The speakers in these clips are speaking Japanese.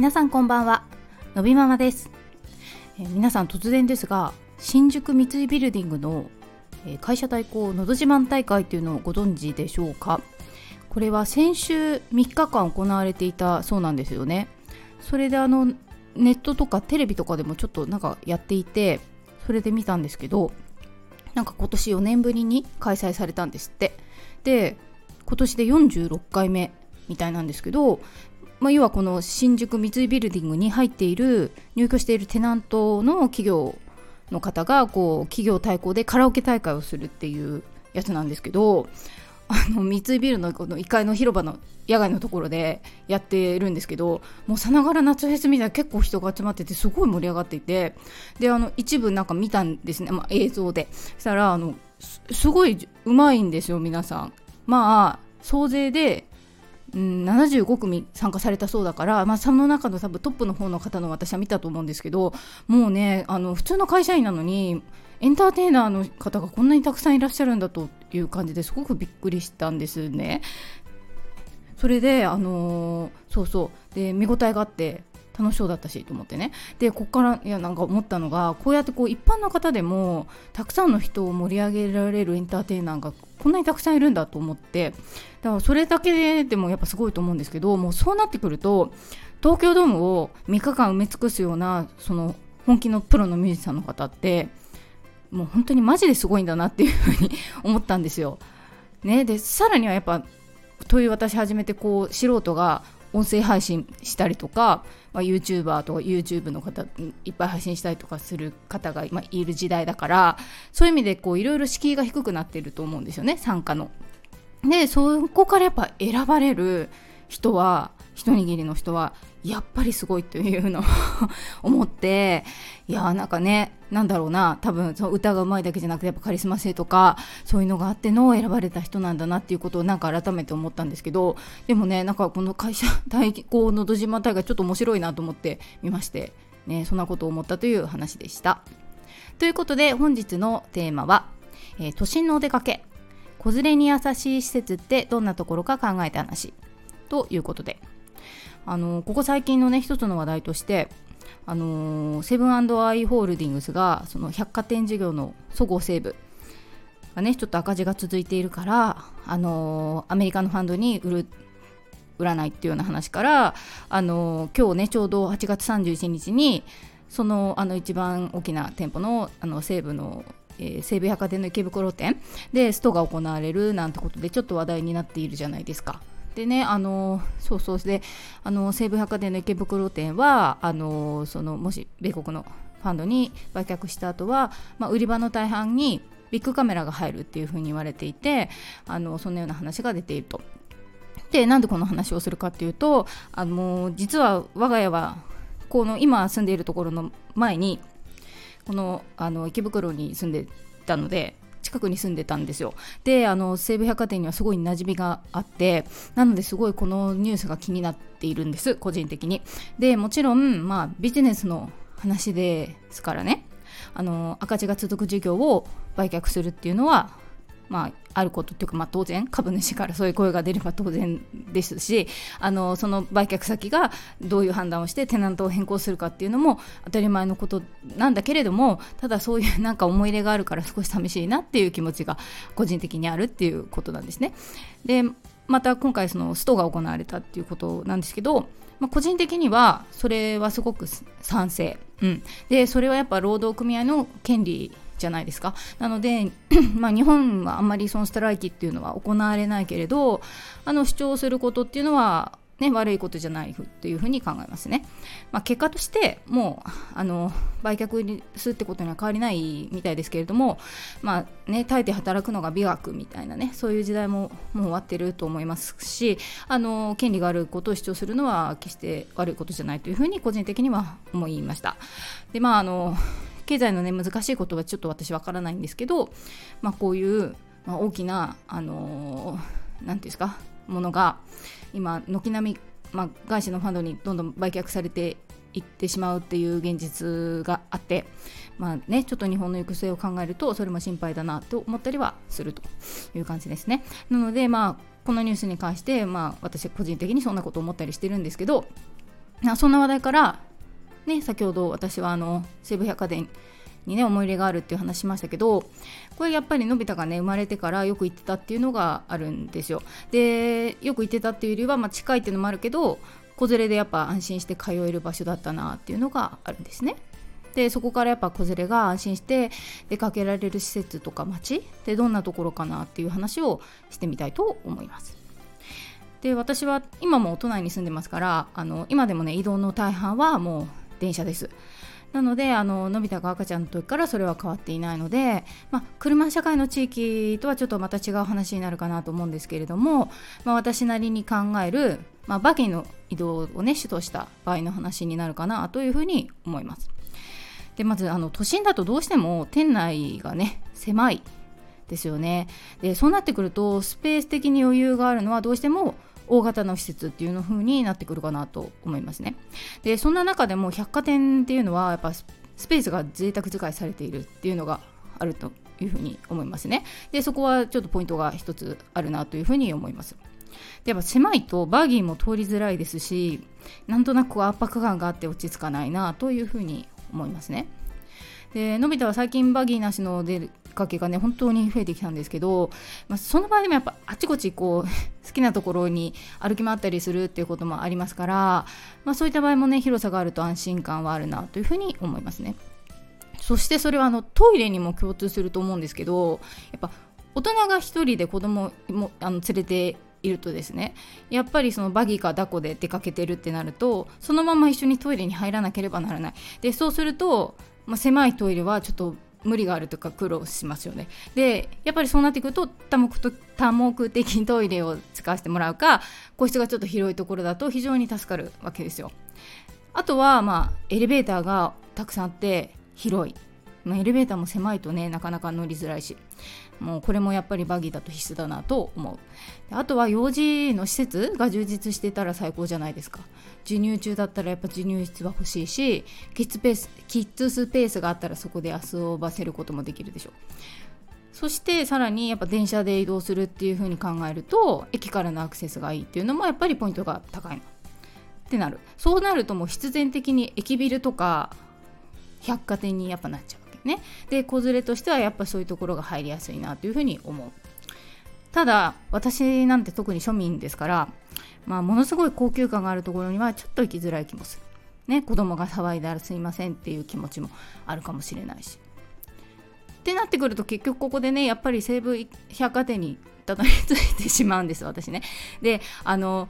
皆さんこんばんは。のびママです、えー、皆さん突然ですが新宿三井ビルディングの、えー、会社対抗のど自慢大会というのをご存知でしょうか？これは先週3日間行われていたそうなんですよね。それであのネットとかテレビとかでもちょっとなんかやっていてそれで見たんですけどなんか今年4年ぶりに開催されたんですって。で今年で46回目みたいなんですけどまあ、要はこの新宿三井ビルディングに入っている入居しているテナントの企業の方がこう企業対抗でカラオケ大会をするっていうやつなんですけどあの三井ビルのこの1階の広場の野外のところでやってるんですけどもうさながら夏フェスみたいな結構人が集まっててすごい盛り上がっていてであの一部なんか見たんですね、まあ、映像で。したらあのすごいうまいんですよ皆さん。まあ総勢でうん、75組参加されたそうだから、まあ、その中の多分トップの方の方の私は見たと思うんですけどもうねあの普通の会社員なのにエンターテイナーの方がこんなにたくさんいらっしゃるんだという感じですごくびっくりしたんですね。それで、あのー、そうそうで見応えがあって楽しそうだったしと思ってねでここからいやなんか思ったのがこうやってこう一般の方でもたくさんの人を盛り上げられるエンターテイナーがこんなにたくさんいるんだと思ってだからそれだけでもやっぱすごいと思うんですけどもうそうなってくると東京ドームを3日間埋め尽くすようなその本気のプロのミュージシャンの方ってもう本当にマジですごいんだなっていうふうに思ったんですよ。ね、でさらにはやっぱという私始めてこう素人が音声配信したりとか、まあ、YouTuber とか YouTube の方いっぱい配信したりとかする方が今いる時代だからそういう意味でこういろいろ敷居が低くなってると思うんですよね参加の。でそこからやっぱ選ばれる人は一握りの人はやっぱりすごいというのを 思っていやなんかねなんだろうな多分その歌がうまいだけじゃなくてやっぱカリスマ性とかそういうのがあっての選ばれた人なんだなっていうことをなんか改めて思ったんですけどでもねなんかこの会社 対抗のど島大会ちょっと面白いなと思ってみましてねそんなことを思ったという話でした。ということで本日のテーマは、えー、都心のお出かけ。子連れに優しい施設ってどんなところか考えた話。ということで。あのここ最近のね一つの話題としてあのセブンアイ・ホールディングスがその百貨店事業のそごう・西武がねちょっと赤字が続いているからあのアメリカのファンドに売る売らないっていうような話からあの今日ねちょうど8月31日にそのあの一番大きな店舗のあの西武のえー、西武百貨店の池袋店でストが行われるなんてことでちょっと話題になっているじゃないですか。でねあのそうそうであの西武百貨店の池袋店はあのそのもし米国のファンドに売却した後は、まあ、売り場の大半にビッグカメラが入るっていうふうに言われていてあのそんなような話が出ていると。でなんでこの話をするかっていうとあの実は我が家はこの今住んでいるところの前にこのあの池袋に住んでたので近くに住んでたんですよ。であの西武百貨店にはすごい馴染みがあってなのですごいこのニュースが気になっているんです個人的に。でもちろんまあビジネスの話ですからね。あの赤字が続く事業を売却するっていうのはまあ、あることっていうか、まあ、当然株主からそういう声が出れば当然ですしあのその売却先がどういう判断をしてテナントを変更するかっていうのも当たり前のことなんだけれどもただそういうなんか思い入れがあるから少し寂しいなっていう気持ちが個人的にあるっていうことなんですね。でまた今回そのストが行われたっていうことなんですけど、まあ、個人的にはそれはすごく賛成、うん、でそれはやっぱ労働組合の権利じゃないですかなので まあ日本はあんまりそのストライキっていうのは行われないけれどあの主張することっていうのはね、悪いことじゃないというふうに考えますね。まあ、結果としてもうあの売却するってことには変わりないみたいですけれども、まあね、耐えて働くのが美学みたいなねそういう時代ももう終わってると思いますしあの権利があることを主張するのは決して悪いことじゃないというふうに個人的には思いました。でまああの経済のね難しいことはちょっと私わからないんですけど、まあ、こういう、まあ、大きなあのー、てうんですかものが今軒並み、まあ、外資のファンドにどんどん売却されていってしまうっていう現実があって、まあね、ちょっと日本の行く末を考えるとそれも心配だなと思ったりはするという感じですね。なので、まあ、このニュースに関して、まあ、私個人的にそんなこと思ったりしてるんですけどそんな話題からね先ほど私はあの西武百貨店にね思い入れがあるっていう話しましたけどこれやっぱりのび太がね生まれてからよく行ってたっていうのがあるんですよ。でよく行ってたっていうよりは、まあ、近いっていうのもあるけど子連れでやっぱ安心して通える場所だったなっていうのがあるんですね。でそこからやっぱ子連れが安心して出かけられる施設とか街ってどんなところかなっていう話をしてみたいと思います。で私は今も都内に住んでますからあの今でもね移動の大半はもう電車ですなのであののび太が赤ちゃんの時からそれは変わっていないので、まあ、車社会の地域とはちょっとまた違う話になるかなと思うんですけれども、まあ、私なりに考える、まあ、バギーの移動をね主とした場合の話になるかなというふうに思います。でまずあの都心だとどうしても店内がね狭いですよねでそうなってくるとスペース的に余裕があるのはどうしても大型の施設っていうの風になってくるかなと思いますね。でそんな中でも百貨店っていうのはやっぱスペースが贅沢使いされているっていうのがあるというふうに思いますね。でそこはちょっとポイントが一つあるなというふうに思います。でやっぱ狭いとバギーも通りづらいですしなんとなく圧迫感があって落ち着かないなというふうに思いますね。でのび太は最近バギーなしの出かけがね本当に増えてきたんですけど、まあ、その場合でもやっぱあちこちこう 好きなところに歩き回ったりするっていうこともありますから、まあ、そういった場合もね広さがあると安心感はあるなというふうに思いますね。そしてそれはあのトイレにも共通すると思うんですけどやっぱ大人が1人で子供もあの連れているとですねやっぱりそのバギーか抱っこで出かけてるってなるとそのまま一緒にトイレに入らなければならないでそうすると、まあ、狭いトイレはちょっと無理があるとか苦労しますよね。でやっぱりそうなってくると多目多目的トイレを使わせてもらうか個室がちょっと広いところだと非常に助かるわけですよ。あとはまあエレベーターがたくさんあって広い。まあ、エレベーターも狭いとねなかなか乗りづらいし。もうこれもやっぱりバギーだと必須だなと思う。あとは幼児の施設が充実してたら最高じゃないですか。授乳中だったらやっぱ授乳室は欲しいしキッズペースキッズスペースがあったらそこで遊ばせることもできるでしょう。そしてさらにやっぱ電車で移動するっていう風に考えると駅からのアクセスがいいっていうのもやっぱりポイントが高いの。ってなる。そうなるともう必然的に駅ビルとか百貨店にやっぱなっちゃう。ね。で子連れとしてはやっぱそういうところが入りやすいなというふうに思う。ただ私なんて特に庶民ですから、まあ、ものすごい高級感があるところにはちょっと行きづらい気もする。ね子供が騒いだらすいませんっていう気持ちもあるかもしれないし。ってなってくると結局ここでねやっぱり西武百貨店にたどり着いてしまうんです私ね。であの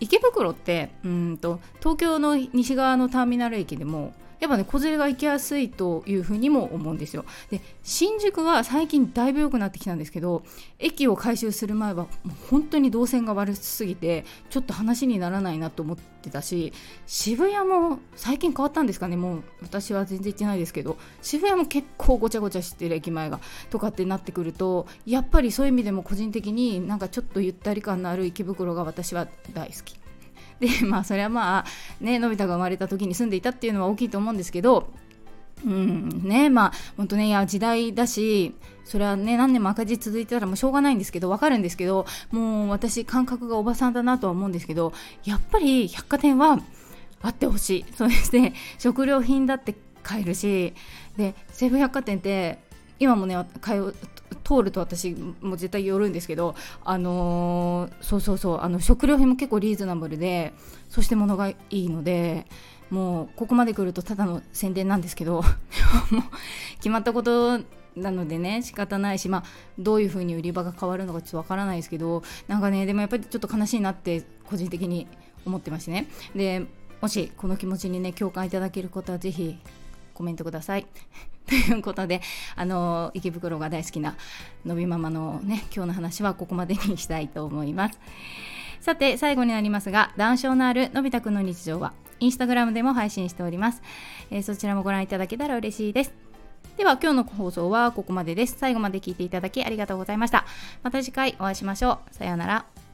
池袋ってうんと東京の西側のターミナル駅でもやっぱね子連れが行きやすいというふうにも思うんですよで新宿は最近だいぶ良くなってきたんですけど駅を改修する前はもう本当に動線が悪すぎてちょっと話にならないなと思ってたし渋谷も最近変わったんですかねもう私は全然行ってないですけど渋谷も結構ごちゃごちゃしてる駅前がとかってなってくるとやっぱりそういう意味でも個人的になんかちょっとゆったり感のある池袋が私は大好き。でまあそれはまあねのび太が生まれた時に住んでいたっていうのは大きいと思うんですけどうんねまあ本当ねいや時代だしそれはね何年も赤字続いてたらもうしょうがないんですけどわかるんですけどもう私感覚がおばさんだなとは思うんですけどやっぱり百貨店はあってほしい。そして食料品だって買えるしで西武百貨店って今もね通ると私も絶対寄るんですけどあのー、そうそうそうあの食料品も結構リーズナブルでそして物がいいのでもうここまで来るとただの宣伝なんですけど もう決まったことなのでね仕方ないしまあどういう風に売り場が変わるのかちょっとわからないですけどなんかねでもやっぱりちょっと悲しいなって個人的に思ってましてねでもしこの気持ちにね共感いただけることはぜひコメントください。ということで、あの池袋が大好きなのびママのね、今日の話はここまでにしたいと思います。さて、最後になりますが、談笑のあるのび太くんの日常は、インスタグラムでも配信しております。えー、そちらもご覧いただけたら嬉しいです。では今日の放送はここまでです。最後まで聞いていただきありがとうございました。また次回お会いしましょう。さようなら。